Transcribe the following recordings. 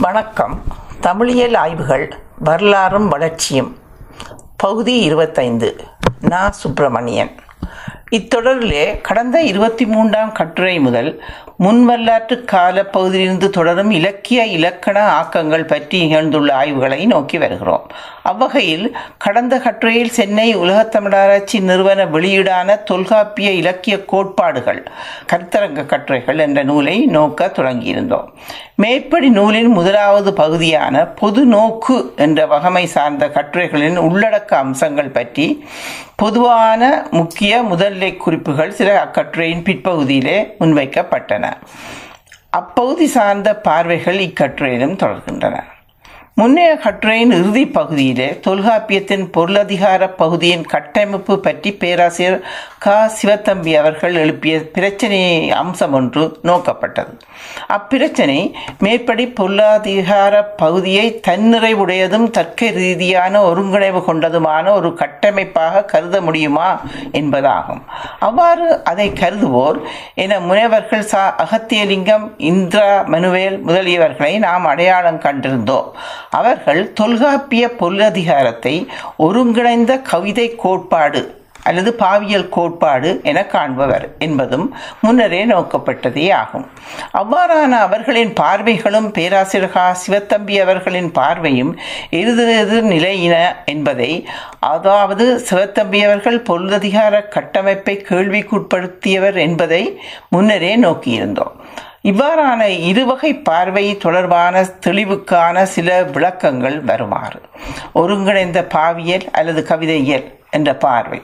வணக்கம். தமிழியல் ஆய்வுகள் வரலாறும் வளர்ச்சியும். பகுதி இருபத்தைந்து. நா. சுப்பிரமணியன். இத்தொடரிலே கடந்த இருபத்தி மூன்றாம் கட்டுரை முதல் முன்வல்லாற்று கால பகுதியிலிருந்து தொடரும் இலக்கிய இலக்கண ஆக்கங்கள் பற்றி நிகழ்ந்துள்ள ஆய்வுகளை நோக்கி வருகிறோம். அவ்வகையில் கடந்த கட்டுரையில் சென்னை உலகத் தமிழராட்சி நிறுவன வெளியீடான தொல்காப்பிய இலக்கிய கோட்பாடுகள் கருத்தரங்க கட்டுரைகள் என்ற நூலை நோக்க தொடங்கியிருந்தோம். மேற்படி நூலின் முதலாவது பகுதியான பொது நோக்கு என்ற வகமை சார்ந்த கட்டுரைகளின் உள்ளடக்க அம்சங்கள் பற்றி பொதுவான முக்கிய முதல் முதல்நிலை குறிப்புகள் சில அக்கட்டுரையின் பிற்பகுதியிலே முன்வைக்கப்பட்டன. அப்பகுதி சார்ந்த பார்வைகள் இக்கட்டுரையிலும் தொடர்கின்றன. முன்னைய கட்டுரையின் இறுதி பகுதியிலே தொல்காப்பியத்தின் பொருளதிகார பகுதியின் கட்டமைப்பு பற்றி பேராசிரியர் க. சிவத்தம்பி அவர்கள் எழுப்பிய பிரச்சனை அம்சம் ஒன்று நோக்கப்பட்டது. அப்பிரச்சனை மேற்படி பொருளாதிகார பகுதியை தன்னிறைவுடையதும் தர்க்க ரீதியான ஒருங்கிணைவு கொண்டதுமான ஒரு கட்டமைப்பாக கருத முடியுமா என்பதாகும். அவ்வாறு அதை கருதுவோர் என முனைவர்கள் சா. அகத்தியலிங்கம் இந்திரா மனுவேல் முதலியவர்களை நாம் அடையாளம் கண்டிருந்தோம். அவர்கள் தொல்காப்பிய பொருளதிகாரத்தை ஒருங்கிணைந்த கவிதை கோட்பாடு அல்லது பாவியல் கோட்பாடு என காண்பவர் என்பதும் முன்னரே நோக்கப்பட்டதே ஆகும். அவ்வாறான அவர்களின் பார்வைகளும் பேராசிரியர் கா சிவத்தம்பி அவர்களின் பார்வையும் எதிரெதிர் நிலையின என்பதை அதாவது சிவத்தம்பி அவர்கள் பொருளதிகார கட்டமைப்பை கேள்விக்குட்படுத்தியவர் என்பதை முன்னரே நோக்கியிருந்தோம். இவ்வாறான இருவகை பார்வை தொடர்பான தெளிவுக்கான சில விளக்கங்கள் வருமாறு. ஒருங்கிணைந்த பாவியல் அல்லது கவிதையியல் என்ற பார்வை.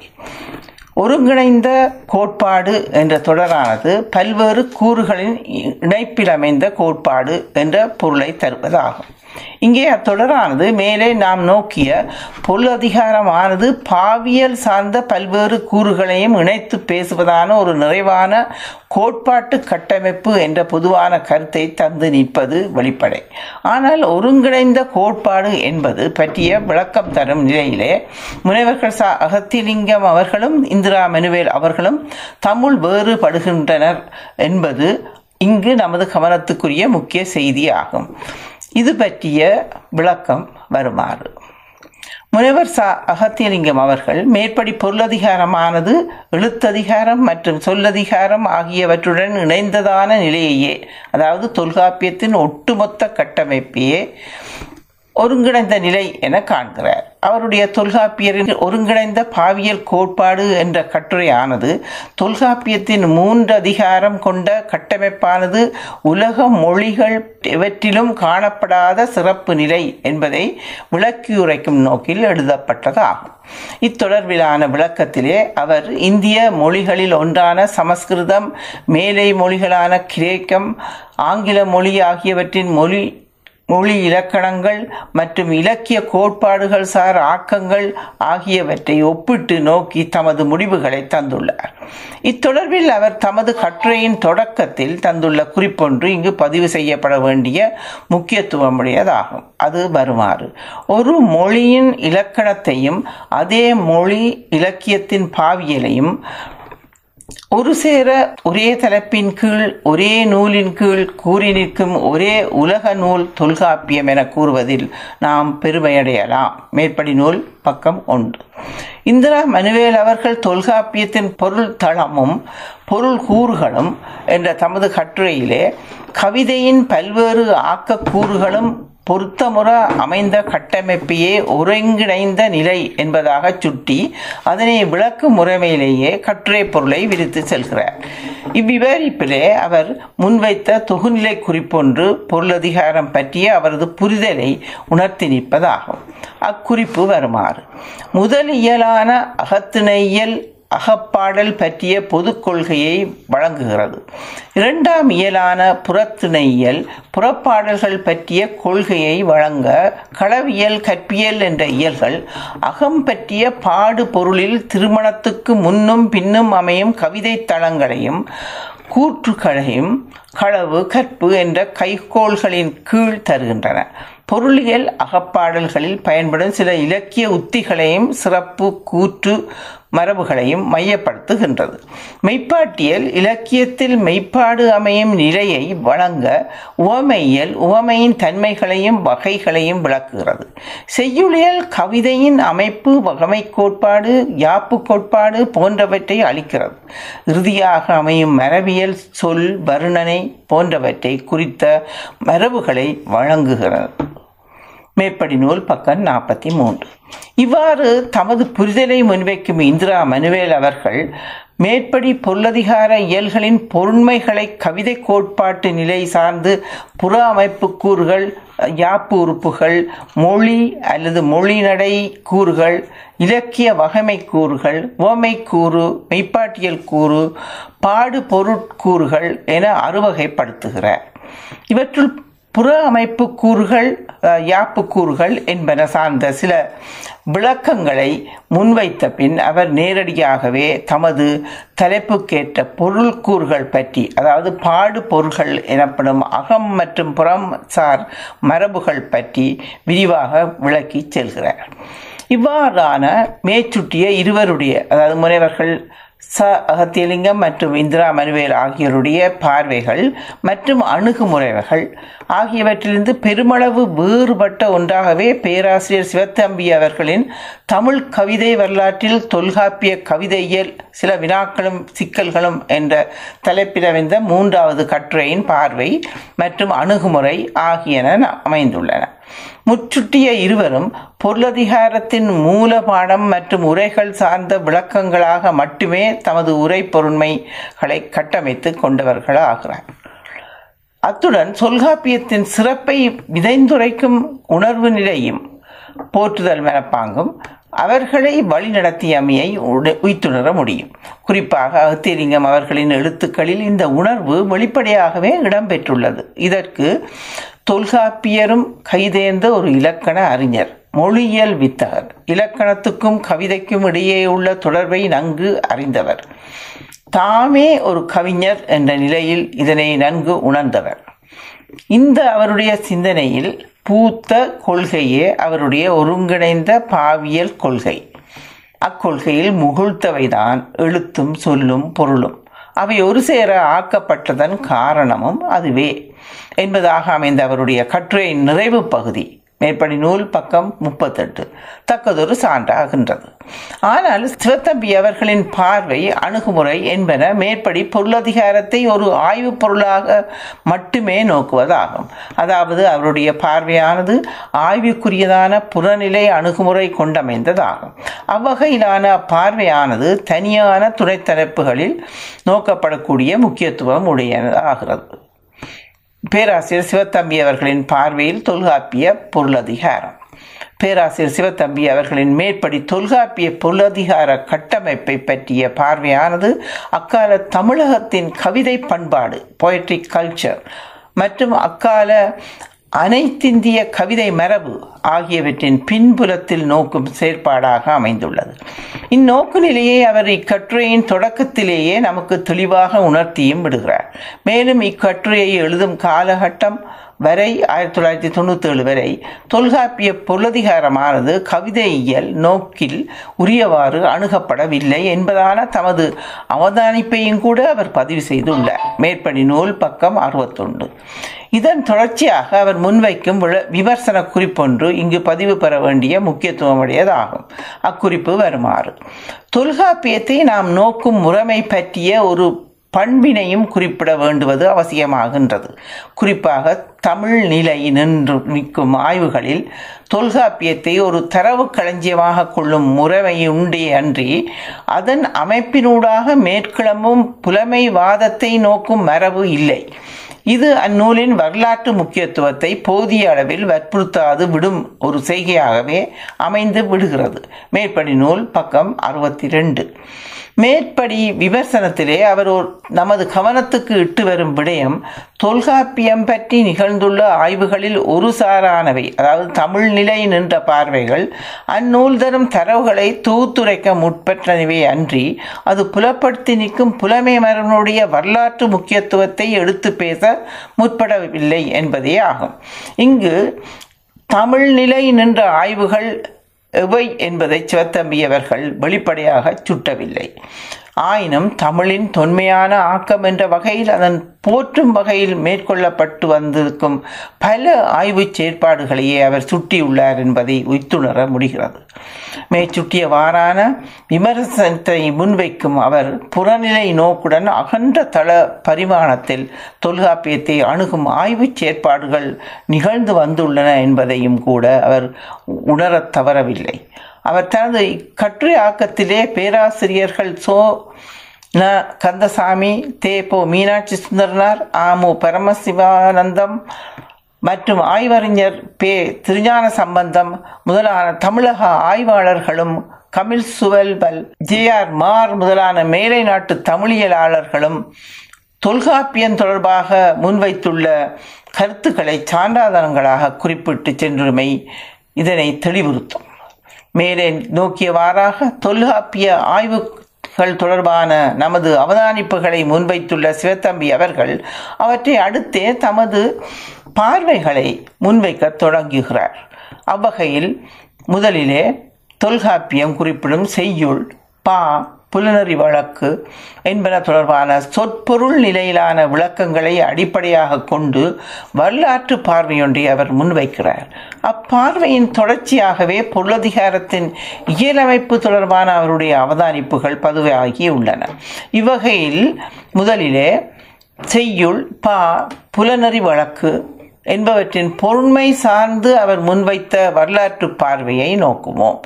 ஒருங்கிணைந்த கோட்பாடு என்ற தொடரானது பல்வேறு கூறுகளின் இணைப்பில் அமைந்த கோட்பாடு என்ற பொருளை தருவதாகும். இங்கே அத்தொடரானது மேலே நாம் நோக்கிய பொருளதிகாரமானது பாவியல் சார்ந்த பல்வேறு கூறுகளையும் இணைத்து பேசுவதான ஒரு நிறைவான கோட்பாட்டு கட்டமைப்பு என்ற பொதுவான கருத்தை தந்து நிற்பது வெளிப்படை. ஆனால் ஒருங்கிணைந்த கோட்பாடு என்பது பற்றிய விளக்கம் தரும் நிலையிலே முனைவர்கள் சா அகத்திலிங்கம் அவர்களும் இந்திரா மெனுவேல் அவர்களும் தமிழ் வேறுபடுகின்றனர் என்பது இங்கு நமது கவனத்துக்குரிய முக்கிய செய்தியாகும். இது பற்றிய விளக்கம் வருமாறு. முனைவர் சா அகத்தியலிங்கம் அவர்கள் மேற்படி பொருளதிகாரமானது எழுத்ததிகாரம் மற்றும் சொல்லதிகாரம் ஆகியவற்றுடன் இணைந்ததான நிலையையே அதாவது தொல்காப்பியத்தின் ஒட்டுமொத்த கட்டமைப்பையே ஒருங்கிணைந்த நிலை என காண்கிறார். அவருடைய தொல்காப்பியரின் ஒருங்கிணைந்த பாவியல் கோட்பாடு என்ற கட்டுரையானது தொல்காப்பியத்தின் மூன்று அதிகாரம் கொண்ட கட்டமைப்பானது உலக மொழிகள் எவற்றிலும் காணப்படாத சிறப்பு நிலை என்பதை விளக்கியுரைக்கும் நோக்கில் எழுதப்பட்டதாகும். இத்தொடர்பிலான விளக்கத்திலே அவர் இந்திய மொழிகளில் ஒன்றான சமஸ்கிருதம் மேலை மொழிகளான கிரேக்கம் ஆங்கில மொழி ஆகியவற்றின் மொழி மொழி இலக்கணங்கள் மற்றும் இலக்கிய கோட்பாடுகள் சார் ஆக்கங்கள் ஆகியவற்றை ஒப்பிட்டு நோக்கி தமது முடிவுகளை தந்துள்ளார். இத்தொடர்பில் அவர் தமது கட்டுரையின் தொடக்கத்தில் தந்துள்ள குறிப்பொன்று இங்கு பதிவு செய்யப்பட வேண்டிய முக்கியத்துவமுடையதாகும் அது வருமாறு. ஒரு மொழியின் இலக்கணத்தையும் அதே மொழி இலக்கியத்தின் பாவியலையும் ஒரு சேர ஒரே தலைப்பின் கீழ் ஒரே நூலின் கீழ் கூறி நிற்கும் ஒரே உலக நூல் தொல்காப்பியம் என கூறுவதில் நாம் பெருமையடையலாம். மேற்படி நூல் பக்கம் ஒன்று. இந்திரா மனுவேல் அவர்கள் தொல்காப்பியத்தின் பொருள் தளமும் பொருள் கூறுகளும் என்ற தமது கட்டுரையிலே கவிதையின் பல்வேறு ஆக்க கூறுகளும் பொருத்தமுற அமைந்த கட்டமைப்பையே ஒருங்கிணைந்த நிலை என்பதாக சுட்டி அதனை விளக்கும் முறைமையிலேயே கட்டுரை பொருளை விரித்து செல்கிறார். இவ்விவரிப்பிலே அவர் முன்வைத்த தொகுநிலை குறிப்பொன்று பொருளதிகாரம் பற்றிய அவரது புரிதலை உணர்த்தி நிற்பதாகும் அக்குறிப்பு வருமாறு. முதலியலான அகத்திணையியல் அகப்பாடல் பற்றிய பொது கொள்கையை வழங்குகிறது. இரண்டாம் இயலான புறத்திணையியல் புறப்பாடல்கள் பற்றிய கொள்கையை வழங்க களவியல் கற்பியல் என்ற இயல்கள் அகம் பற்றிய பாடு பொருளில் திருமணத்துக்கு முன்னும் பின்னும் அமையும் கவிதை தளங்களையும் கூற்றுகளையும் களவு கற்பு என்ற கைகோள்களின் கீழ் தருகின்றன. பொருளியல் அகப்பாடல்களில் பயன்படும் சில இலக்கிய உத்திகளையும் சிறப்பு கூற்று மரபுகளையும் மையப்படுத்துகின்றது. மெய்ப்பாட்டியல் இலக்கியத்தில் மெய்ப்பாடு அமையும் நிலையை வழங்க உவமையியல் உவமையின் தன்மைகளையும் வகைகளையும் விளக்குகிறது. செய்யுளியல் கவிதையின் அமைப்பு வகமை கோட்பாடு யாப்பு கோட்பாடு போன்றவற்றை அளிக்கிறது. இறுதியாக அமையும் மரபியல் சொல் வருணனை போன்றவற்றை குறித்த மரபுகளை வழங்குகிறது. மேற்படி நூல் பக்கம் நாற்பத்தி மூன்று இவ்வாறு தமது புரிதலை முன்வைக்கும் இந்திரா மனுவேல் அவர்கள் மேற்படி பொருளதிகார இயல்களின் பொருண்மைகளை கவிதை கோட்பாட்டு நிலை சார்ந்து புற அமைப்பு கூறுகள் யாப்பு உறுப்புகள் மொழி அல்லது மொழி நடை கூறுகள் இலக்கிய வகைமை கூறுகள் ஓமை கூறு மெய்ப்பாட்டியல் கூறு பாடு பொருட்கூறுகள் என அறுவகைப்படுத்துகிறார். இவற்றுள் புற அமைப்பு கூறுகள் யாப்பு கூறுகள் என்பன சார்ந்த சில விளக்கங்களை முன்வைத்த பின் அவர் நேரடியாகவே தமது தலைப்புக்கேற்ற பொருள் கூறுகள் பற்றி அதாவது பாடு பொருள்கள் எனப்படும் அகம் மற்றும் புறம் சார் மரபுகள் பற்றி விரிவாக விளக்கி செல்கிறார். இவ்வாறான மேச்சுட்டிய இருவருடைய அதாவது முனைவர்கள் ச அகத்தியலிங்கம் மற்றும் இந்திரா மனுவேல் ஆகியோருடைய பார்வைகள் மற்றும் அணுகுமுறைகள் ஆகியவற்றிலிருந்து பெருமளவு வேறுபட்ட ஒன்றாகவே பேராசிரியர் சிவத்தம்பி அவர்களின் தமிழ் கவிதை வரலாற்றில் தொல்காப்பிய கவிதையியல் சில வினாக்களும் சிக்கல்களும் என்ற தலைப்பிலமைந்த மூன்றாவது கட்டுரையின் பார்வை மற்றும் அணுகுமுறை ஆகியன அமைந்துள்ளன. முற்றுட்டிய இருவரும் பொருளதிகாரத்தின் மூலபாடம் மற்றும் உரைகள் சார்ந்த விளக்கங்களாக மட்டுமே தமது உரை பொருண்மைகளை கட்டமைத்து கொண்டவர்களாகிறார். அத்துடன் தொல்காப்பியத்தின் சிறப்பை விதைந்துரைக்கும் உணர்வு நிலையும் போற்றுதல் மனப்பாங்கும் அவர்களை வழிநடத்தியமையை உய்த்துணர முடியும். குறிப்பாக அகத்தியலிங்கம் அவர்களின் எழுத்துக்களில் இந்த உணர்வு வெளிப்படையாகவே இடம்பெற்றுள்ளது. இதற்கு தொல்காப்பியரும் கைதேர்ந்த ஒரு இலக்கண அறிஞர் மொழியியல் வித்தகர். இலக்கணத்துக்கும் கவிதைக்கும் இடையே உள்ள தொடர்பை நன்கு அறிந்தவர். தாமே ஒரு கவிஞர் என்ற நிலையில் இதனை நன்கு உணர்ந்தவர். இந்த அவருடைய சிந்தனையில் பூத்த கொள்கையே அவருடைய ஒருங்கிணைந்த பாவியல் கொள்கை. அக்கொள்கையில் முகிழ்த்தவைதான் எழுத்தும் சொல்லும் பொருளும். அவை ஒரு சேர ஆக்கப்பட்டதன் காரணமும் அதுவே என்பதாக அமைந்த அவருடைய கட்டுரையின் நிறைவு பகுதி. மேற்படி நூல் பக்கம் முப்பத்தெட்டு. தக்கதொரு சான்றாகின்றது. ஆனால் சிவத்தம்பி அவர்களின் பார்வை அணுகுமுறை என்பன மேற்படி பொருளதிகாரத்தை ஒரு ஆய்வுப் பொருளாக மட்டுமே நோக்குவதாகும். அதாவது அவருடைய பார்வையானது ஆய்வுக்குரியதான புறநிலை அணுகுமுறை கொண்டமைந்ததாகும். அவ்வகையிலான பார்வையானது தனியான துணைத்தரப்புகளில் நோக்கப்படக்கூடிய முக்கியத்துவம் உடையதாகிறது. பேராசிரியர் சிவத்தம்பி அவர்களின் பார்வையில் தொல்காப்பிய பொருளதிகாரம். பேராசிரியர் சிவத்தம்பி அவர்களின் மேற்படி தொல்காப்பிய பொருளதிகார கட்டமைப்பை பற்றிய பார்வையானது அக்கால தமிழகத்தின் கவிதை பண்பாடு பொயட்ரிக் கல்ச்சர் மற்றும் அக்கால அனைத்திந்திய கவிதை மரபு ஆகியவற்றின் பின்புலத்தில் நோக்கும் செயற்பாடாக அமைந்துள்ளது. இந்நோக்கு நிலையை அவர் இக்கட்டுரையின் தொடக்கத்திலேயே நமக்கு தெளிவாக உணர்த்தியும் விடுகிறார். மேலும் இக்கட்டுரையை எழுதும் காலகட்டம் வரை ஆயிரத்தி தொள்ளாயிரத்தி தொண்ணூற்றி ஏழு வரை தொல்காப்பிய பொருளதிகாரமானது கவிதையியல் நோக்கில் உரியவாறு அணுகப்படவில்லை என்பதான தமது அவதானிப்பையும் கூட அவர் பதிவு செய்துள்ளார். மேற்படி நூல் பக்கம் அறுபத்தொன்று. இதன் தொடர்ச்சியாக அவர் முன்வைக்கும் விமர்சன குறிப்பொன்று இங்கு பதிவு பெற வேண்டிய முக்கியத்துவமுடையதாகும். அக்குறிப்பு வருமாறு. தொல்காப்பியத்தை நாம் நோக்கும் முறைமை பற்றிய ஒரு பண்பினையும் குறிப்பிட வேண்டுவது அவசியமாகின்றது. குறிப்பாக தமிழ் நிலை நின்று நிற்கும் ஆய்வுகளில் தொல்காப்பியத்தை ஒரு தரவு களஞ்சியமாக கொள்ளும் முறைமை உண்டே அன்றி அதன் அமைப்பினூடாக மேற்கிளம்பும் புலமை வாதத்தை நோக்கும் மரபு இல்லை. இது அந்நூலின் வரலாற்று முக்கியத்துவத்தை போதிய அளவில் வற்புறுத்தாது விடும் ஒரு செய்கையாகவே அமைந்து விடுகிறது. மேற்படி நூல் பக்கம் அறுபத்தி ரெண்டு. மேற்படி விமர்சனத்திலே அவர் ஒரு நமது கவனத்துக்கு இட்டு வரும் விடயம் தொல்காப்பியம் பற்றி நிகழ்ந்துள்ள ஆய்வுகளில் ஒரு சாரானவை அதாவது தமிழ் நிலை நின்ற பார்வைகள் அந்நூல் தரும் தரவுகளை தூத்துரைக்க முற்பற்றனவே அன்றி அது புலப்படுத்தி நிற்கும் புலமை மரபனுடைய வரலாற்று முக்கியத்துவத்தை எடுத்து பேச முற்படவில்லை என்பதே ஆகும். இங்கு தமிழ் நிலை நின்ற ஆய்வுகள் எவை என்பதை சிவத்தம்பியவர்கள் வெளிப்படையாக சுட்டவில்லை. ஆயினும் தமிழின் தொன்மையான ஆக்கம் என்ற வகையில் அதன் போற்றும் வகையில் மேற்கொள்ளப்பட்டு வந்திருக்கும் பல ஆய்வுச் செயற்பாடுகளையே அவர் சுட்டியுள்ளார் என்பதை உய்த்துணர முடிகிறது. மேற்சுட்டியவாறான விமர்சனத்தை முன்வைக்கும் அவர் புறநிலை நோக்குடன் அகன்ற தள பரிமாணத்தில் தொல்காப்பியத்தை அணுகும் ஆய்வுச் செயற்பாடுகள் நிகழ்ந்து வந்துள்ளன என்பதையும் கூட அவர் உணரத் தவறவில்லை. அவர் தனது கட்டுரை ஆக்கத்திலே பேராசிரியர்கள் சோ ந கந்தசாமி தே போ மீனாட்சி சுந்தரனார் ஆமு பரமசிவானந்தம் மற்றும் ஆய்வறிஞர் பே திருஞான சம்பந்தம் முதலான தமிழக ஆய்வாளர்களும் கமில் சுவல்பல் ஜே ஆர் மார் முதலான மேலை நாட்டு தமிழியலாளர்களும் தொல்காப்பியம் தொடர்பாக முன்வைத்துள்ள கருத்துக்களை சான்றாதாரங்களாக குறிப்பிட்டு சென்றுமை இதனை தெளிவுறுத்தும். மேலே நோக்கியவாறாக தொல்காப்பிய ஆய்வுகள் தொடர்பான நமது அவதானிப்புகளை முன்வைத்துள்ள சிவத்தம்பி அவர்கள் அவற்றை அடுத்தே தமது பார்வைகளை முன்வைக்க தொடங்குகிறார். அவ்வகையில் முதலிலே தொல்காப்பியம் குறிப்பிடும் செய்யுள் பா புலனறி வழக்கு என்பன தொடர்பான சொற்பொருள் நிலையிலான விளக்கங்களை அடிப்படையாக கொண்டு வரலாற்று பார்வையொன்றை அவர் முன்வைக்கிறார். அப்பார்வையின் தொடர்ச்சியாகவே பொருளதிகாரத்தின் இயலமைப்பு தொடர்பான அவருடைய அவதானிப்புகள் பதிவாகி உள்ளன. இவ்வகையில் முதலிலே செய்யுள் பா புலனறி வழக்கு என்பவற்றின் பொருண்மை சார்ந்து அவர் முன்வைத்த வரலாற்று பார்வையை நோக்குவோம்.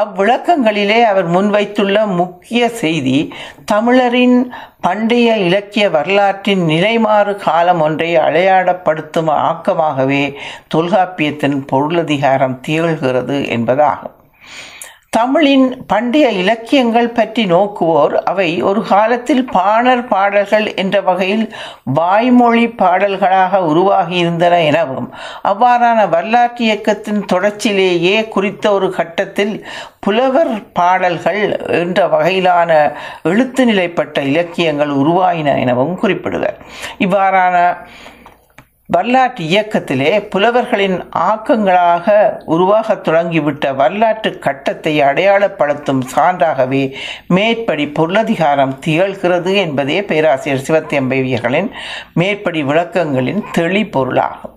அவ்விளக்கங்களிலே அவர் முன்வைத்துள்ள முக்கிய செய்தி தமிழரின் பண்டைய இலக்கிய வரலாற்றின் நிலைமாறு காலம் ஒன்றை அடையாளப்படுத்தும் ஆக்கமாகவே தொல்காப்பியத்தின் பொருளதிகாரம் திகழ்கிறது என்பதாகும். தமிழின் பண்டைய இலக்கியங்கள் பற்றி நோக்குவோர் அவை ஒரு காலத்தில் பாணர் பாடல்கள் என்ற வகையில் வாய்மொழி பாடல்களாக உருவாகியிருந்தன எனவும் அவ்வாறான வரலாற்று இயக்கத்தின் தொடர்ச்சியிலேயே குறித்த ஒரு கட்டத்தில் புலவர் பாடல்கள் என்ற வகையிலான எழுத்து நிலைப்பட்ட இலக்கியங்கள் உருவாயின எனவும் குறிப்பிடுவர். இவ்வாறான வரலாற்று இயக்கத்திலே புலவர்களின் ஆக்கங்களாக உருவாகத் தொடங்கிவிட்ட வரலாற்று கட்டத்தை அடையாளப்படுத்தும் சான்றாகவே மேற்படி பொருளதிகாரம் திகழ்கிறது என்பதே பேராசிரியர் சிவத்தெம்பையர்களின் மேற்படி விளக்கங்களின் தெளிபொருளாகும்.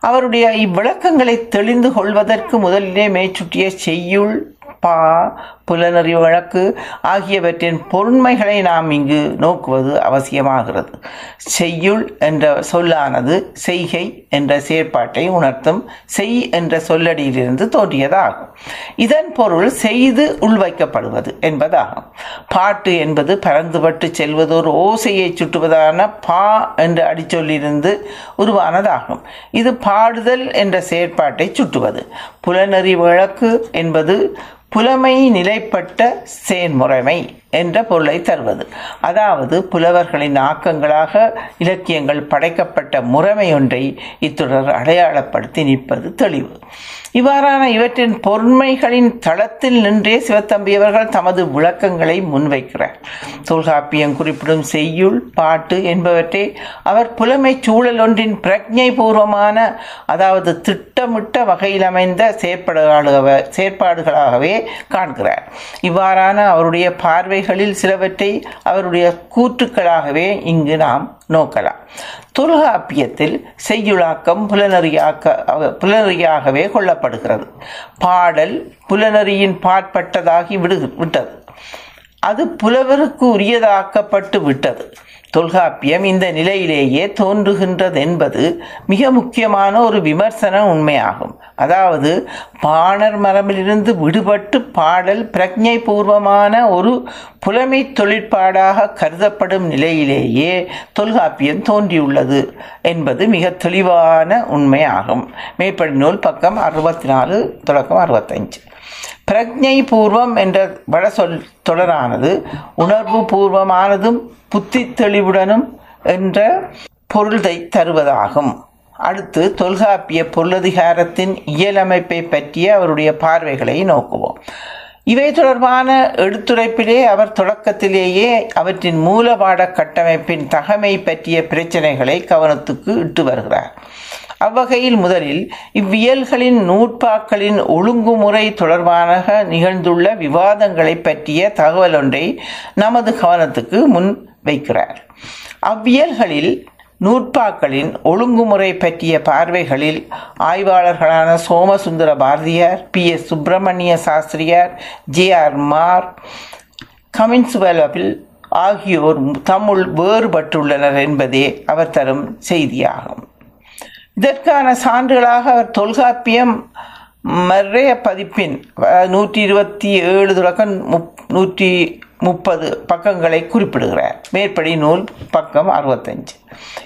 அவருடைய இவ்விளக்கங்களை தெளிந்து கொள்வதற்கு முதலிலே மேற்சுட்டிய செய்யுள் பா புலனறிவு வழக்கு ஆகியவற்றின் பொருண்மைகளை நாம் இங்கு நோக்குவது அவசியமாகிறது. செய்யுள் என்ற சொல்லானது செய்கை என்ற செயற்பாட்டை உணர்த்தும் செய் என்ற சொல்லடியிலிருந்து தோன்றியதாகும். இதன் பொருள் செய்து உள்வைக்கப்படுவது என்பதாகும். பாட்டு என்பது பறந்துபட்டு செல்வதோர் ஓசையை சுட்டுவதான பா என்ற அடிச்சொல்லிருந்து உருவானதாகும். இது பாடுதல் என்ற செயற்பாட்டை சுட்டுவது. புலனறி வழக்கு என்பது புலமை நிலைப்பட்ட செயன்முறைமை. என்ற பொருளை தருவது. அதாவது புலவர்களின் ஆக்கங்களாக இலக்கியங்கள் படைக்கப்பட்ட முறைமையொன்றை இத்தொடர் அடையாளப்படுத்தி நிற்பது தெளிவு. இவ்வாறான இவற்றின் பொன்மைகளின் தளத்தில் நின்றே சிவத்தம்பியவர்கள் தமது விளக்கங்களை முன்வைக்கிறார். தொல்காப்பியம் குறிப்பிடும் செய்யுள் பாட்டு என்பவற்றை அவர் புலமை சூழல் ஒன்றின் பிரஜை பூர்வமான அதாவது திட்டமிட்ட வகையில் அமைந்த செயற்பாடுகளாக செயற்பாடுகளாகவே காண்கிறார். இவ்வாறான அவருடைய பார்வை அவைகளில் சிலவற்றை அவருடைய கூற்றுக்களாகவே இங்கு நாம் நோக்கலாம். தொல்காப்பியத்தில் செய்யுளாக்கம் புலனறியாக்க புலனறியாகவே கொள்ளப்படுகிறது. பாடல் புலனறியின் பாற்பட்டதாகி விடு விட்டது. அது புலவருக்கு உரியதாக்கப்பட்டு விட்டது. தொல்காப்பியம் இந்த நிலையிலேயே தோன்றுகின்றது என்பது மிக முக்கியமான ஒரு விமர்சன உண்மையாகும். அதாவது பாணர் மரபிலிருந்து விடுபட்டு பாடல் பிரஜை பூர்வமான ஒரு புலமை தொழிற்பாடாக கருதப்படும் நிலையிலேயே தொல்காப்பியம் தோன்றியுள்ளது என்பது மிக தெளிவான உண்மையாகும். மேற்படி நூல் பக்கம் அறுபத்தி நாலு தொடக்கம் அறுபத்தஞ்சு பிரஜை பூர்வம் என்ற வட சொல் தொடரானது உணர்வு பூர்வமானதும் புத்தி தெளிவுடனும் என்ற பொருளை தருவதாகும். அடுத்து தொல்காப்பிய பொருளதிகாரத்தின் இயலமைப்பை பற்றிய அவருடைய பார்வைகளை நோக்குவோம். இவை தொடர்பான எடுத்துரைப்பிலே அவர் தொடக்கத்திலேயே அவற்றின் மூலபாட கட்டமைப்பின் தகமை பற்றிய பிரச்சனைகளை கவனத்துக்கு இட்டு வருகிறார். அவ்வகையில் முதலில் இவ்வியல்களின் நூற்பாக்களின் ஒழுங்குமுறை தொடர்பான நிகழ்ந்துள்ள விவாதங்களை பற்றிய தகவல் ஒன்றை நமது கவனத்துக்கு முன் வைக்கிறார். அவ்வியல்களில் நூற்பாக்களின் ஒழுங்குமுறை பற்றிய பார்வைகளில் ஆய்வாளர்களான Somasundara Bharathiyar P. S. Subramania Sastriyar J. R. Marr கமின்சுவலபில் ஆகியோர் தம்முள் வேறுபட்டுள்ளனர் என்பதே அவர் தரும் செய்தியாகும். இதற்கான சான்றுகளாக அவர் தொல்காப்பியம் மறைய பதிப்பின் நூற்றி இருபத்தி ஏழு தொடக்கம் முப் நூற்றி முப்பது பக்கங்களை குறிப்பிடுகிறார். மேற்படி நூல் பக்கம் அறுபத்தஞ்சு.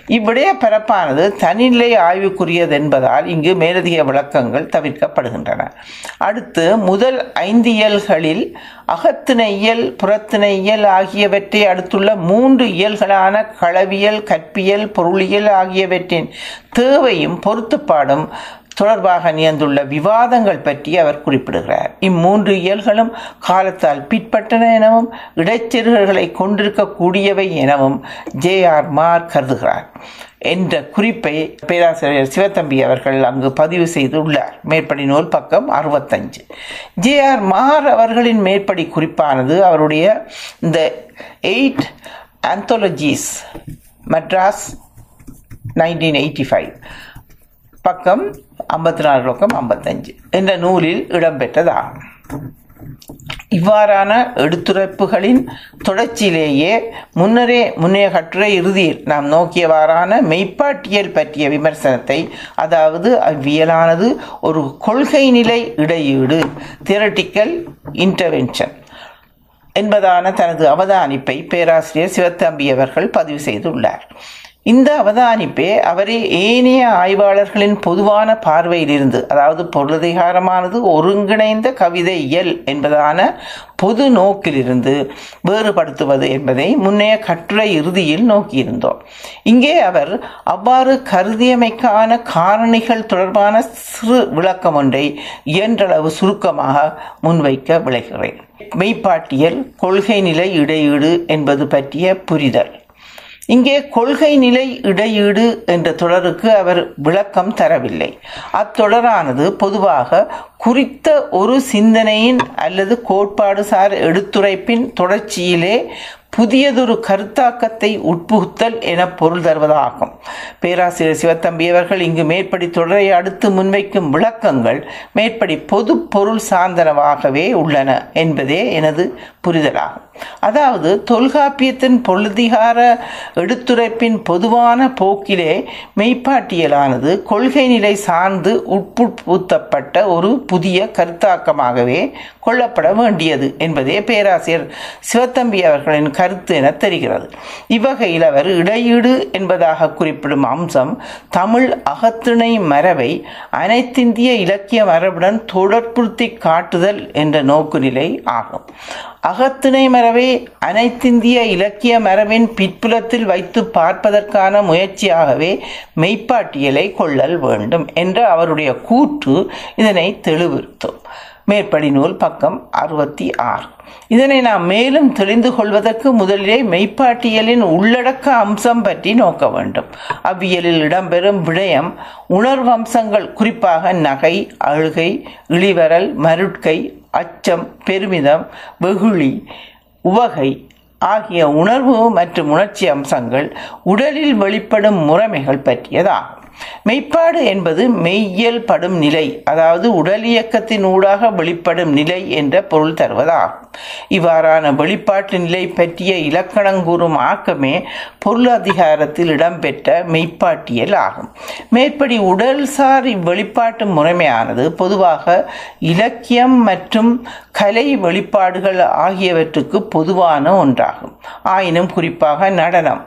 இவ்விடைய பரப்பானது தனிநிலை ஆய்வுக்குரியது என்பதால் இங்கு மேலதிக விளக்கங்கள் தவிர்க்கப்படுகின்றன. அடுத்து முதல் ஐந்து இயல்களில் அகத்திணை இயல் புறத்தின இயல் ஆகியவற்றை அடுத்துள்ள மூன்று இயல்களான களவியல் கற்பியல் பொருளியல் ஆகியவற்றின் தேவையும் பொருத்துப்பாடும் தொடர்பாக நியந்துள்ள விவாதங்கள் பற்றி அவர் குறிப்பிடுகிறார். இம்மூன்று இயல்களும் காலத்தால் பிற்பட்டன எனவும் இடைச்செருகல்களை கொண்டிருக்கக்கூடியவை எனவும் ஜே ஆர் மார் கருதுகிறார். என்ற குறிப்பை பேராசிரியர் சிவத்தம்பி அவர்கள் அங்கு பதிவு செய்துள்ளார். மேற்படி நூல் பக்கம் அறுபத்தஞ்சு. ஜே ஆர் மார் அவர்களின் மேற்படி குறிப்பானது அவருடைய இந்த eight anthologies Madras nineteen eighty five பக்கம் ஐம்பத்தி நாலு பக்கம் ஐம்பத்தஞ்சு. என்ற நூலில் இடம்பெற்றதாகும் இவ்வாறான எடுத்துரைப்புகளின் தொடர்ச்சியிலேயே முன்னரே முன்னைய கட்டுரை இறுதியில் நாம் நோக்கியவாறான மெய்ப்பாட்டியல் பற்றிய விமர்சனத்தை அதாவது அவ்வியலானது ஒரு கொள்கை நிலை இடையீடு தியரட்டிக்கல் இன்டர்வென்ஷன் என்பதான தனது அவதானிப்பை பேராசிரியர் சிவத்தம்பி அவர்கள் பதிவு செய்துள்ளார். இந்த அவதானிப்பே அவரை ஏனைய ஆய்வாளர்களின் பொதுவான பார்வையிலிருந்து அதாவது பொருளதிகாரமானது ஒருங்கிணைந்த கவிதை இயல் என்பதான பொது நோக்கிலிருந்து வேறுபடுத்துவது என்பதை முன்னைய கட்டுரை இறுதியில் நோக்கியிருந்தோம். இங்கே அவர் அவ்வாறு கருதியமைக்கான காரணிகள் தொடர்பான சிறு விளக்கம் ஒன்றை இயன்றளவு சுருக்கமாக முன்வைக்க விளைகிறேன் மெய்ப்பாட்டியல் கொள்கை நிலை இடையீடு என்பது பற்றிய புரிதல். இங்கே கொள்கை நிலை இடையீடு என்ற தொடருக்கு அவர் விளக்கம் தரவில்லை. அத்தொடரானது பொதுவாக குறித்த ஒரு சிந்தனையின் அல்லது கோட்பாடு சார் எடுத்துரைப்பின் தொடர்ச்சியிலே புதியதொரு கருத்தாக்கத்தை உட்புகுத்தல் என பொருள் தருவதாகும். பேராசிரியர் சிவத்தம்பி அவர்கள் இங்கு மேற்படி தொடரை அடுத்து முன்வைக்கும் விளக்கங்கள் மேற்படி பொது பொருள் சார்ந்தனவாகவே உள்ளன என்பதே எனது புரிதலாகும். அதாவது தொல்காப்பியத்தின் பொழுதிகார எடுத்துரைப்பின் பொதுவான போக்கிலே மெய்ப்பாட்டியலானது கொள்கை நிலை சார்ந்து உட்புத்தப்பட்ட ஒரு புதிய கருத்தாக்கமாகவே கொள்ளப்பட வேண்டியது என்பதே பேராசிரியர் சிவத்தம்பி அவர்களின் கருத்து என தெரிகிறது. இவ்வகையில் அவர் இடையீடு என்பதாக குறிப்பிடும் அம்சம் தமிழ் அகத்திணை மரபை அனைத்திந்திய இலக்கிய மரபுடன் தொடர்புறுத்தி காட்டுதல் என்ற நோக்குநிலை ஆகும். அகத்திணை மரபை அனைத்திந்திய இலக்கிய மரபின் பிற்புலத்தில் வைத்து பார்ப்பதற்கான முயற்சியாகவே மெய்ப்பாட்டியலை கொள்ளல் வேண்டும் என்ற அவருடைய கூற்று இதனை தெளிவுறுத்தும். மேற்படி நூல் பக்கம் அறுபத்தி ஆறு. இதனை நாம் மேலும் தெரிந்து கொள்வதற்கு முதலிலே மெய்ப்பாட்டியலின் உள்ளடக்க அம்சம் பற்றி நோக்க வேண்டும். அவ்வியலில் இடம்பெறும் விடயம் உணர்வம்சங்கள் குறிப்பாக நகை அழுகை இழிவரல் மருட்கை அச்சம் பெருமிதம் வெகுளி உவகை ஆகிய உணர்வு மற்றும் உணர்ச்சி அம்சங்கள் உடலில் வெளிப்படும் முறைமைகள் பற்றியதாகும். மெய்ப்பாடு என்பது மெய்யல் படும் நிலை அதாவது உடல் இயக்கத்தின் ஊடாக வெளிப்படும் நிலை என்ற பொருள் தருவதாகும். இவ்வாறான வெளிப்பாட்டு நிலை பற்றிய இலக்கணம் கூறும் ஆக்கமே பொருளாதிகாரத்தில் இடம்பெற்ற மெய்ப்பாட்டியல் ஆகும். மேற்படி உடல்சார் இவ்வெளிப்பாட்டு முறைமையானது பொதுவாக இலக்கியம் மற்றும் கலை வெளிப்பாடுகள் ஆகியவற்றுக்கு பொதுவான ஒன்றாகும். ஆயினும் குறிப்பாக நடனம்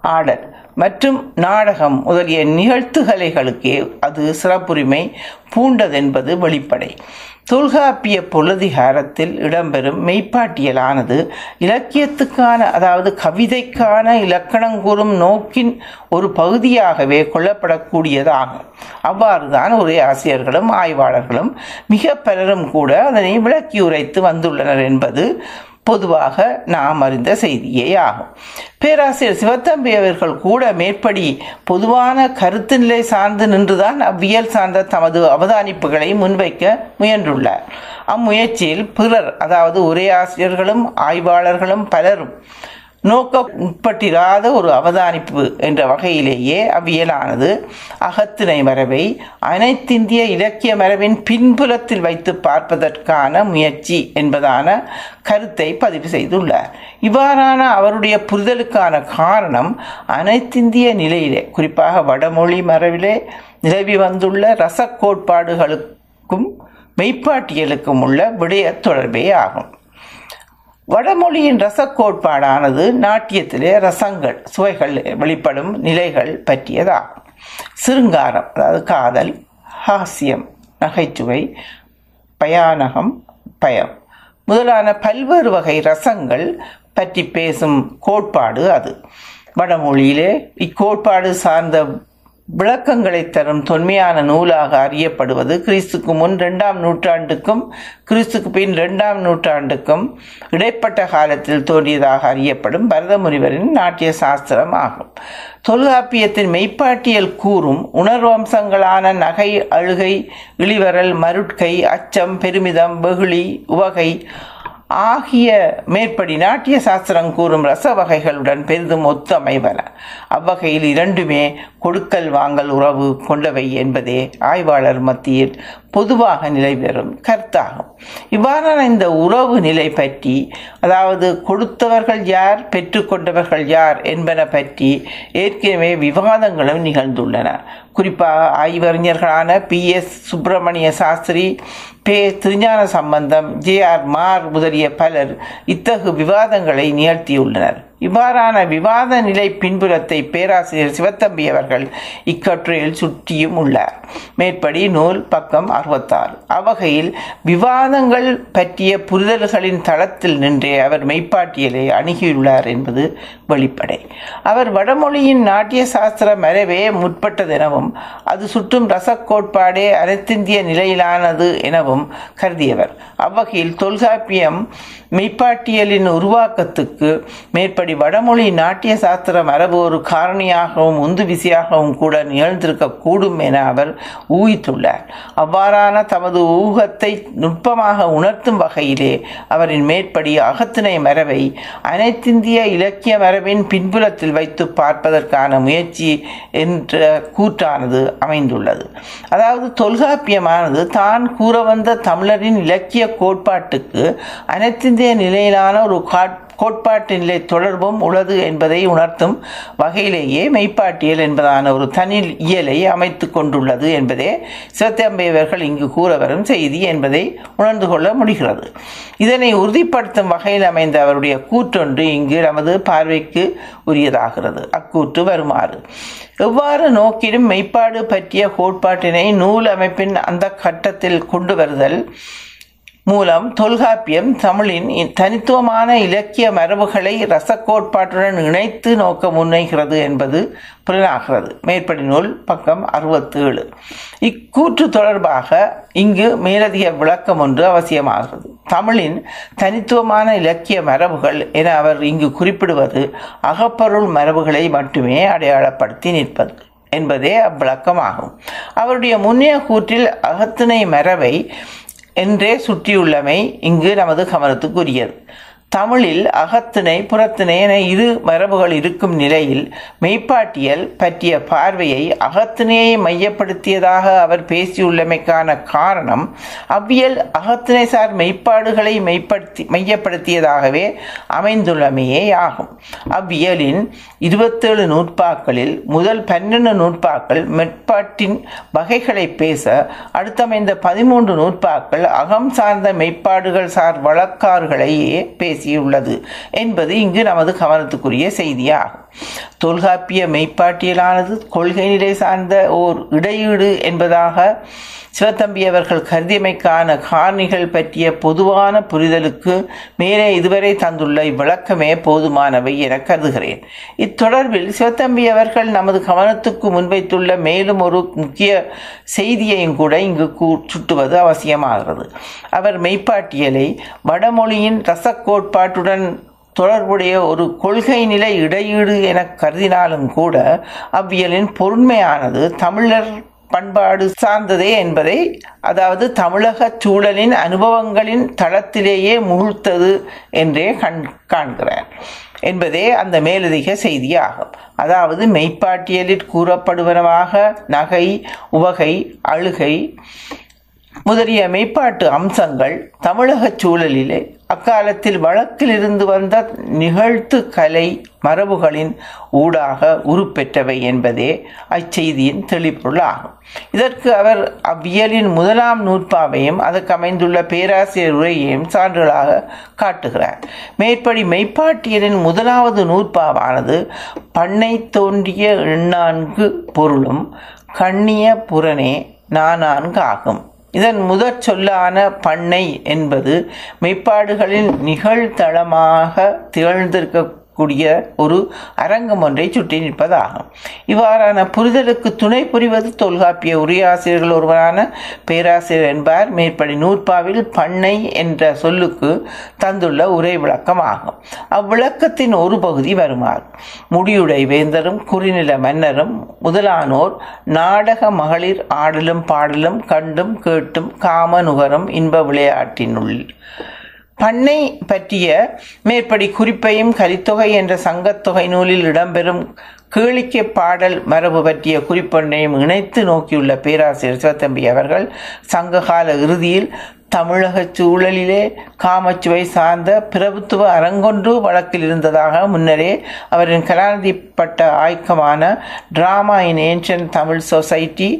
ஆடல் மற்றும் நாடகம் முதலிய நிகழ்த்துகலைகளுக்கே அது சிறப்புரிமை பூண்டதென்பது வெளிப்படை. தொல்காப்பிய பொருளதிகாரத்தில் இடம்பெறும் மெய்ப்பாட்டியலானது இலக்கியத்துக்கான அதாவது கவிதைக்கான இலக்கணம் கூறும் நோக்கின் ஒரு பகுதியாகவே கொள்ளப்படக்கூடியதாகும். அவ்வாறுதான் ஒரே ஆசிரியர்களும் ஆய்வாளர்களும் மிக பலரும் கூட அதனை விளக்கி உரைத்து வந்துள்ளனர் என்பது பொதுவாக நாம் அறிந்த செய்தியே ஆகும். பேராசிரியர் சிவத்தம்பி அவர்கள் கூட மேற்படி பொதுவான கருத்து நிலை சார்ந்து நின்றுதான் அவ்வியல் சார்ந்த தமது அவதானிப்புகளை முன்வைக்க முயன்றுள்ளார். அம்முயற்சியில் பிறர் அதாவது உரையாசிரியர்களும் ஆய்வாளர்களும் பலரும் நோக்க உட்பட்டிராத ஒரு அவதானிப்பு என்ற வகையிலேயே அவ்வியலானது. அகத்திணை மரபை அனைத்திந்திய இலக்கிய மரபின் பின்புலத்தில் வைத்து பார்ப்பதற்கான முயற்சி என்பதான கருத்தை பதிவு செய்துள்ளார். இவ்வாறான அவருடைய புரிதலுக்கான காரணம் அனைத்திந்திய நிலையிலே குறிப்பாக வடமொழி மரபிலே நிலவி வந்துள்ள ரச கோட்பாடுகளுக்கும் மெய்ப்பாட்டியலுக்கும் உள்ள விடய தொடர்பே ஆகும். வடமொழியின் ரசக்கோட்பாடானது நாட்டியத்திலே ரசங்கள் சுவைகள் வெளிப்படும் நிலைகள் பற்றியதாகும் சிருங்காரம் அதாவது காதல் ஹாஸ்யம் நகைச்சுவை பயானகம் பயம். முதலான பல்வேறு வகை ரசங்கள் பற்றி பேசும் கோட்பாடு அது. வடமொழியிலே இக்கோட்பாடு சார்ந்த விளக்கங்களை தரும் தொன்மையான நூலாக அறியப்படுவது கிறிஸ்துக்கு முன் இரண்டாம் நூற்றாண்டுக்கும் கிறிஸ்துக்கு பின் இரண்டாம் நூற்றாண்டுக்கும் இடைப்பட்ட காலத்தில் தோன்றியதாக அறியப்படும் பரதமுனிவரின் நாட்டிய சாஸ்திரம் ஆகும். தொல்காப்பியத்தின் மெய்ப்பாட்டியல் கூறும் உணர்வம்சங்களான நகை அழுகை இழிவரல் மருட்கை அச்சம் பெருமிதம் வெகுளி உவகை ஆகிய மேற்படி நாட்டிய சாஸ்திரம் கூறும் ரச வகைகளுடன் பெரிதும் ஒத்தமைவன. அவ்வகையில் இரண்டுமே கொடுக்கல் வாங்கல் உறவு கொண்டவை என்பதே ஆய்வாளர் மத்தியில் பொதுவாக நிலைபெறும் கருத்தாகும். இவ்வாறான இந்த உறவு நிலை பற்றி அதாவது கொடுத்தவர்கள் யார் பெற்றுக்கொண்டவர்கள் யார் என்பன பற்றி ஏற்கனவே விவாதங்களும் நிகழ்ந்துள்ளன. குறிப்பாக ஆய்வறிஞர்களான பி எஸ் சுப்பிரமணிய சாஸ்திரி பே திருஞான சம்பந்தம் ஜே ஆர் மார் முதலிய பலர் இத்தகு விவாதங்களை நிகழ்த்தியுள்ளனர். இவ்வாறான விவாத நிலை பின்புலத்தை பேராசிரியர் சிவத்தம்பி அவர்கள் இக்கட்டுரையில் சுற்றியும் உள்ளார். மேற்படி நூல் பக்கம் அறுபத்தாறு. அவ்வகையில் விவாதங்கள் பற்றிய புரிதல்களின் தளத்தில் நின்றே அவர் மெய்ப்பாட்டியலை அணுகியுள்ளார் என்பது வெளிப்படை. அவர் வடமொழியின் நாட்டிய சாஸ்திர மரபே முற்பட்டதெனவும் அது சுற்றும் ரசக்கோட்பாடே அனைத்திந்திய நிலையிலானது எனவும் கருதியவர். அவ்வகையில் தொல்காப்பியம் மெய்ப்பாட்டியலின் உருவாக்கத்துக்கு மேற்படி இப்படி வடமொழி நாட்டிய சாஸ்திர மரபு ஒரு காரணியாகவும் உந்து விசையாகவும் கூட நிகழ்ந்திருக்க கூடும் என அவர் ஊகித்துள்ளார். அவ்வாறான தமது ஊகத்தை நுட்பமாக உணர்த்தும் வகையிலே அவரின் மேற்படி அகத்திணை மரபை அனைத்திந்திய இலக்கிய மரபின் பின்புலத்தில் வைத்து பார்ப்பதற்கான முயற்சி என்ற கூற்றானது அமைந்துள்ளது. அதாவது தொல்காப்பியமானது தான் கூற வந்த தமிழரின் இலக்கிய கோட்பாட்டுக்கு அனைத்திந்திய நிலையிலான ஒரு காட் கோட்பாட்டு நிலை தொடர்பும் உள்ளது என்பதை உணர்த்தும் வகையிலேயே மெய்ப்பாட்டியல் என்பதான ஒரு தனி இயலை அமைத்து கொண்டுள்ளது என்பதே சிவத்தம்பையவர்கள் இங்கு கூற வரும் செய்தி என்பதை உணர்ந்து கொள்ள முடிகிறது. இதனை உறுதிப்படுத்தும் வகையில் அமைந்த அவருடைய கூற்றொன்று இங்கு நமது பார்வைக்கு உரியதாகிறது. அக்கூற்று வருமாறு. எவ்வாறு நோக்கிலும் மெய்ப்பாடு பற்றிய கோட்பாட்டினை நூல் அமைப்பின் அந்த கட்டத்தில் கொண்டு வருதல் மூலம் தொல்காப்பியம் தமிழின் தனித்துவமான இலக்கிய மரபுகளை ரசக்கோட்பாட்டுடன் இணைத்து நோக்க முன்னைகிறது என்பது புலனாகிறது. மேற்படி நூல் பக்கம் அறுபத்தி ஏழு இக்கூற்று தொடர்பாக இங்கு மேலதிக விளக்கம் ஒன்று அவசியமாகிறது. தமிழின் தனித்துவமான இலக்கிய மரபுகள் என அவர் இங்கு குறிப்பிடுவது அகப்பொருள் மரபுகளை மட்டுமே அடையாளப்படுத்தி நிற்பது என்பதே அவ்விளக்கமாகும். அவருடைய முன்னைய கூற்றில் அகத்திணை மரபை என்றே சுற்றியுள்ளமை இங்கு நமது கவனத்துக்குரியது. தமிழில் அகத்திணை புறத்திணை என இரு மரபுகள் இருக்கும் நிலையில் மெய்ப்பாட்டியல் பற்றிய பார்வையை அகத்திணையை மையப்படுத்தியதாக அவர் பேசியுள்ளமைக்கான காரணம் அவ்வியல் அகத்திணை சார் மெய்ப்பாடுகளை மெய்ப்படுத்தி மையப்படுத்தியதாகவே அமைந்துள்ளமையே ஆகும். அவ்வியலின் இருபத்தேழு நூற்பாக்களில் முதல் பன்னெண்டு நூற்பாக்கள் மெட்பாட்டின் வகைகளை பேச அடுத்தமைந்த பதிமூன்று நூற்பாக்கள் அகம் சார்ந்த மெய்ப்பாடுகள் சார் வழக்காறுகளையே பேச பேசியுள்ளது என்பது இங்கு நமது கவனத்துக்குரிய செய்தியாகும். தொல்காப்பிய மெய்ப்பாட்டியலானது கொள்கை நிலை சார்ந்த ஓர் இடையீடு என்பதாக சிவத்தம்பி அவர்கள் கருதியமைக்கான காரணிகள் பற்றிய பொதுவான புரிதலுக்கு மேலே இதுவரை தந்துள்ள இவ்விளக்கமே போதுமானவை என கருதுகிறேன். இத்தொடர்பில் சிவத்தம்பி அவர்கள் நமது கவனத்துக்கு முன்வைத்துள்ள மேலும் ஒரு முக்கிய செய்தியையும் கூட இங்கு சுட்டுவது அவசியமாகிறது. அவர் மெய்ப்பாட்டியலை வடமொழியின் ரசக்கோட்பாட்டுடன் தொடர்புடைய ஒரு கொள்கை நிலை இடையீடு என கருதினாலும் கூட அவ்வியலின் பொருண்மையானது தமிழர் பண்பாடு சார்ந்ததே என்பதை அதாவது தமிழக சூழலின் அனுபவங்களின் தளத்திலேயே முழுத்தது என்றே கண் காண்கிறார் என்பதே அந்த மேலதிக செய்தியாகும். அதாவது மெய்ப்பாட்டியலில் கூறப்படுவனவாக நகை உவகை அழுகை முதலிய மெய்ப்பாட்டு அம்சங்கள் தமிழக சூழலிலே அக்காலத்தில் வழக்கிலிருந்து வந்த நிகழ்த்து கலை மரபுகளின் ஊடாக உருப்பெற்றவை என்பதே அச்செய்தியின் தெளிப்பொருள் ஆகும் இதற்கு அவர் அவ்வியலின் முதலாம் நூற்பாவையும் அதற்கு அமைந்துள்ள பேராசிரியர் உரையையும் சான்றுகளாக காட்டுகிறார். மேற்படி மெய்ப்பாட்டியலின் முதலாவது நூற்பாவானது பண்ணை தோன்றிய எண்ணான்கு பொருளும் கண்ணிய புறனே நானான்கு ஆகும் இதன் முதற் சொல்லான பண்ணை என்பது மெய்ப்பாடுகளின் நிகழ்தளமாக திகழ்ந்திருக்க கூடிய ஒரு அரங்கம் ஒன்றை சுற்றி நிற்பதாகும். இவ்வாறான புரிதலுக்கு துணை புரிவது தொல்காப்பிய உரையாசிரியர்கள் ஒருவரான பேராசிரியர் என்பார். மேற்படி நூற்பாவில் பண்ணை என்ற சொல்லுக்கு தந்துள்ள உரை விளக்கமாகும். அவ்விளக்கத்தின் ஒரு பகுதி வருமாறு. முடியுடை வேந்தரும் குறிநில மன்னரும் முதலானோர் நாடக மகளிர் ஆடலும் பாடலும் கண்டும் கேட்டும் காம நுகரும் இன்ப விளையாட்டினுள் பண்ணை பற்றிய மேற்படி குறிப்பையும் கலித்தொகை என்ற சங்கத்தொகை நூலில் இடம்பெறும் கேளிக்கை பாடல் மரபு பற்றிய குறிப்பொன்றையும் இணைத்து நோக்கியுள்ள பேராசிரியர் சிவத்தம்பி அவர்கள் சங்ககால இறுதியில் தமிழக சூழலிலே காமச்சுவை சார்ந்த பிரபுத்துவ அரங்கொன்று வழக்கில் இருந்ததாக முன்னரே அவரின் கலாநிதிப்பட்ட ஆய்க்கமான drama in ancient Tamil society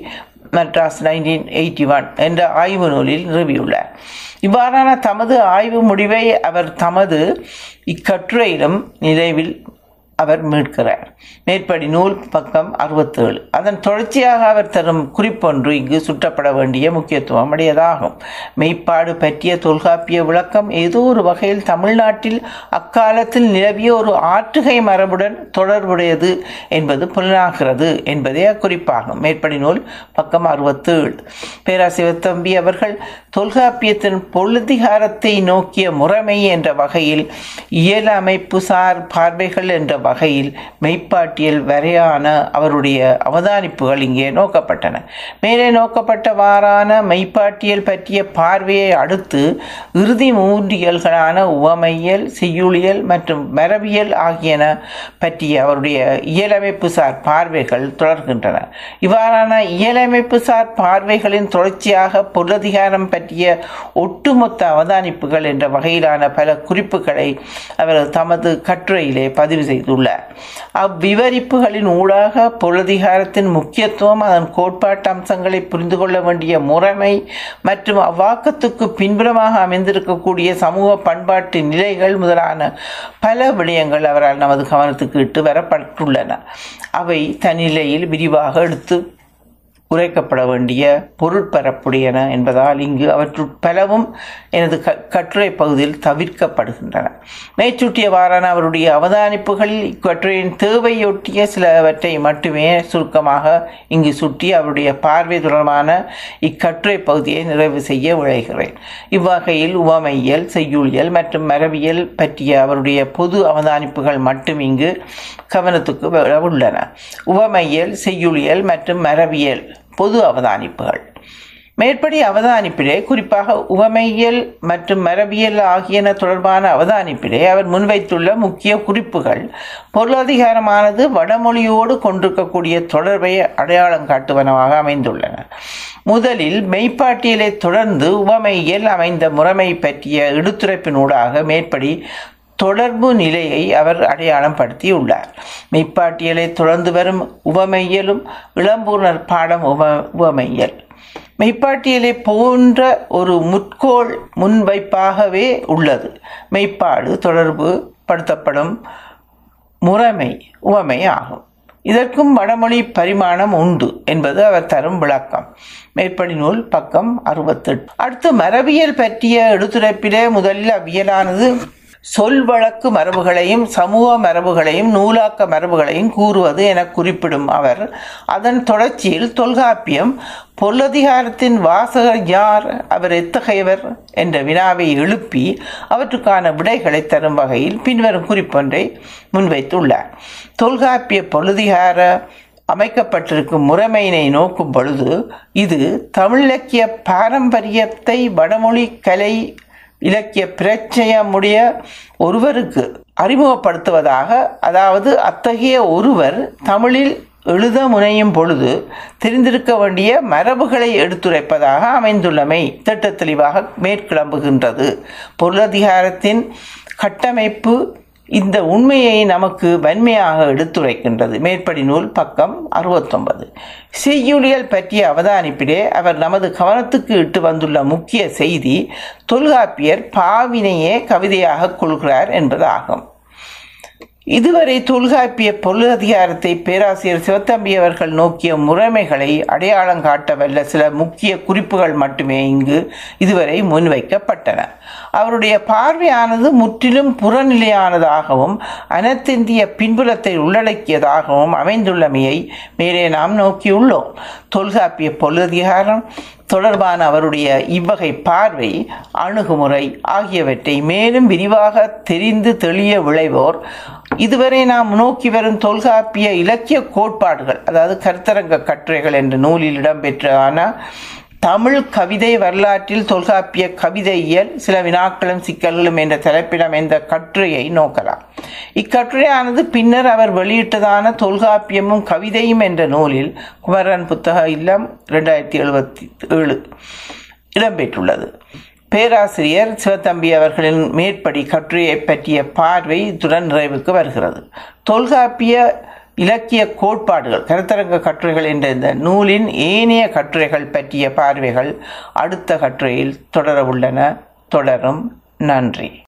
Madras nineteen eighty one என்ற ஆய்வு நூலில் நிறுவியுள்ளார். இவ்வாறான தமது ஆய்வு முடிவை அவர் தமது இக்கட்டுரையிலும் நிறைவில் அவர் மீட்கிறார். மேற்படி நூல் பக்கம் அறுபத்தேழு. அதன் தொடர்ச்சியாக அவர் தரும் குறிப்பொன்று இங்கு சுட்டப்பட வேண்டிய முக்கியத்துவம் உடையதாகும். மெய்ப்பாடு பற்றிய தொல்காப்பிய விளக்கம் ஏதோ ஒரு வகையில் தமிழ்நாட்டில் அக்காலத்தில் நிலவிய ஒரு ஆற்றுகை மரபுடன் தொடர்புடையது என்பது புலனாகிறது என்பதே அக்குறிப்பாகும் மேற்படி நூல் பக்கம் அறுபத்தேழு. பேராசிவத்தம்பி அவர்கள் தொல்காப்பியத்தின் பொழுதிகாரத்தை நோக்கிய முறைமை என்ற வகையில் இயல் அமைப்பு சார் பார்வைகள் என்ற வகையில் மெய்ப்பாட்டியல் வரையான அவருடைய அவதானிப்புகள் இங்கே நோக்கப்பட்டன. மேலே நோக்கப்பட்டவாறான மெய்ப்பாட்டியல் பற்றிய பார்வையை அடுத்து இறுதி மூன்றியல்களான உவமையியல் செய்யுளியல் மற்றும் மரபியல் ஆகியன பற்றிய அவருடைய இயலமைப்பு சார் பார்வைகள் தொடர்கின்றன. இவ்வாறான இயலமைப்பு சார் பார்வைகளின் தொடர்ச்சியாக பொருளதிகாரம் பற்றிய ஒட்டுமொத்த அவதானிப்புகள் என்ற வகையிலான பல குறிப்புகளை அவர் தமது கட்டுரையிலே பதிவு செய்துள்ளார். அவ்விவரிப்புகளின் ஊடாக பொருளதிகாரத்தின் முக்கியத்துவம் அதன் கோட்பாட்டு அம்சங்களை புரிந்து கொள்ள வேண்டிய முறைமை மற்றும் அவ்வாக்கத்துக்கு பின்புறமாக அமைந்திருக்கக்கூடிய சமூக பண்பாட்டு நிலைகள் முதலான பல விடயங்கள் அவரால் நமது கவனத்துக்கு இட்டு வரப்பட்டுள்ளன. அவை தன்னிலையில் விரிவாக எடுத்து உரைக்கப்பட வேண்டிய பொருட்பரப்புடையன என்பதால் இங்கு அவற்றுள் பலவும் எனது க கட்டுரை பகுதியில் தவிர்க்கப்படுகின்றன. மேற்சுட்டியவாறான அவருடைய அவதானிப்புகளில் இக்கட்டுரையின் தேவையொட்டிய சிலவற்றை மட்டுமே சுருக்கமாக இங்கு சுட்டி அவருடைய பார்வை தொடர்பான இக்கட்டுரை பகுதியை நிறைவு செய்ய விளைகிறேன் இவ்வகையில் உவமையியல் செய்யுளியல் மற்றும் மரபியல் பற்றிய அவருடைய பொது அவதானிப்புகள் மட்டும் இங்கு கவனத்துக்கு உள்ளன. உவமையியல் செய்யுளியல் மற்றும் மரபியல் பொது அவதானிப்புகள். மேற்படி அவதானிப்பிலே குறிப்பாக உவமையியல் மற்றும் மரபியல் ஆகியன தொடர்பான அவதானிப்பிலே அவர் முன்வைத்துள்ள முக்கிய குறிப்புகள். பொருளாதிகாரமானது வடமொழியோடு கொண்டிருக்கக்கூடிய தொடர்பை அடையாளம் காட்டுவனவாக அமைந்துள்ளன. முதலில் மெய்ப்பாட்டியலை தொடர்ந்து உவமையியல் அமைந்த முறைமை பற்றிய எடுத்துரைப்பினூடாக மேற்படி தொடர்பு நிலையை அவர் அடையாளம் படுத்தியுள்ளார் மெய்ப்பாட்டியலை தொடர்ந்து வரும் உவமையலும் இளம்பூர்ணர் பாடம் உவ உவமையல் மெய்ப்பாட்டியலை போன்ற ஒரு முற்கோள் முன்வைப்பாகவே உள்ளது. மெய்ப்பாடு தொடர்பு படுத்தப்படும் முறைமை உவமை ஆகும். இதற்கும் வடமொழி பரிமாணம் உண்டு என்பது அவர் தரும் விளக்கம். மேற்படி நூல் பக்கம் அறுபத்தெட்டு. அடுத்து மரபியல் பற்றிய எடுத்துரைப்பிலே முதலில் அவ்வியலானது சொல் வழக்கு மரபுகளையும் சமூக மரபுகளையும் நூலாக்க மரபுகளையும் கூறுவது என குறிப்பிடும் அவர் அதன் தொடர்ச்சியில் தொல்காப்பியம் பொருளதிகாரத்தின் வாசகர் யார் அவர் எத்தகையவர் என்ற வினாவை எழுப்பி அவற்றுக்கான விடைகளை தரும் வகையில் பின்வரும் குறிப்பொன்றை முன்வைத்துள்ளார். தொல்காப்பிய பொருளதிகார அமைக்கப்பட்டிருக்கும் முறைமையினை நோக்கும் பொழுது இது தமிழிலக்கிய பாரம்பரியத்தை வடமொழி கலை இலக்கிய பிரச்சயமுடைய ஒருவருக்கு அறிமுகப்படுத்துவதாக அதாவது அத்தகைய ஒருவர் தமிழில் எழுத முனையும் பொழுது தெரிந்திருக்க வேண்டிய மரபுகளை எடுத்துரைப்பதாக அமைந்துள்ளமை திட்ட தெளிவாக மேற்கிளம்புகின்றது. பொருளதிகாரத்தின் கட்டமைப்பு இந்த உண்மையை நமக்கு வன்மையாக எடுத்துரைக்கின்றது. மேற்படி நூல் பக்கம் அறுபத்தொன்பது. செய்யுளியல் பற்றிய அவதானிப்பிலே அவர் நமது கவனத்துக்கு இட்டு வந்துள்ள முக்கிய செய்தி தொல்காப்பியர் பாவினையே கவிதையாக கொள்கிறார் என்பதாகும். இதுவரை தொல்காப்பிய பொருளதிகாரத்தை பேராசிரியர் சிவத்தம்பி அவர்கள் நோக்கிய முறைமைகளை அடையாளம் காட்ட வல்ல சில முக்கிய குறிப்புகள் மட்டுமே இங்கு இதுவரை முன்வைக்கப்பட்டன. அவருடைய பார்வையானது முற்றிலும் புறநிலையானதாகவும் அனைத்திந்திய பின்புலத்தை உள்ளடக்கியதாகவும் அமைந்துள்ளமையை மேலே நாம் நோக்கியுள்ளோம். தொல்காப்பிய பொருளதிகாரம் தொடர்பான அவருடைய இவ்வகை பார்வை அணுகுமுறை ஆகியவற்றை மேலும் விரிவாக தெரிந்து தெளிய விளைவோர். இதுவரை நாம் நோக்கி வரும் தொல்காப்பிய இலக்கிய கோட்பாடுகள் அதாவது கருத்தரங்க கட்டுரைகள் என்ற நூலில் இடம்பெற்றான தமிழ் கவிதை வரலாற்றில் தொல்காப்பிய கவிதையியல் சில வினாக்களும் சிக்கல்களும் என்ற தலைப்பில் அமைந்த கட்டுரையை நோக்கலாம். இக்கட்டுரையானது பின்னர் அவர் வெளியிட்டதான தொல்காப்பியமும் கவிதையும் என்ற நூலில் குமரன் புத்தக இல்லம் ரெண்டாயிரத்தி எழுபத்தி ஏழு இடம்பெற்றுள்ளது. பேராசிரியர் சிவத்தம்பி அவர்களின் மேற்படி கட்டுரையை பற்றிய பார்வை இத்துடன் நிறைவுக்கு வருகிறது. தொல்காப்பிய இலக்கிய கோட்பாடுகள் கருத்தரங்க கட்டுரைகள் என்ற இந்த நூலின் ஏனைய கட்டுரைகள் பற்றிய பார்வைகள் அடுத்த கட்டுரையில் தொடர உள்ளன தொடரும். நன்றி.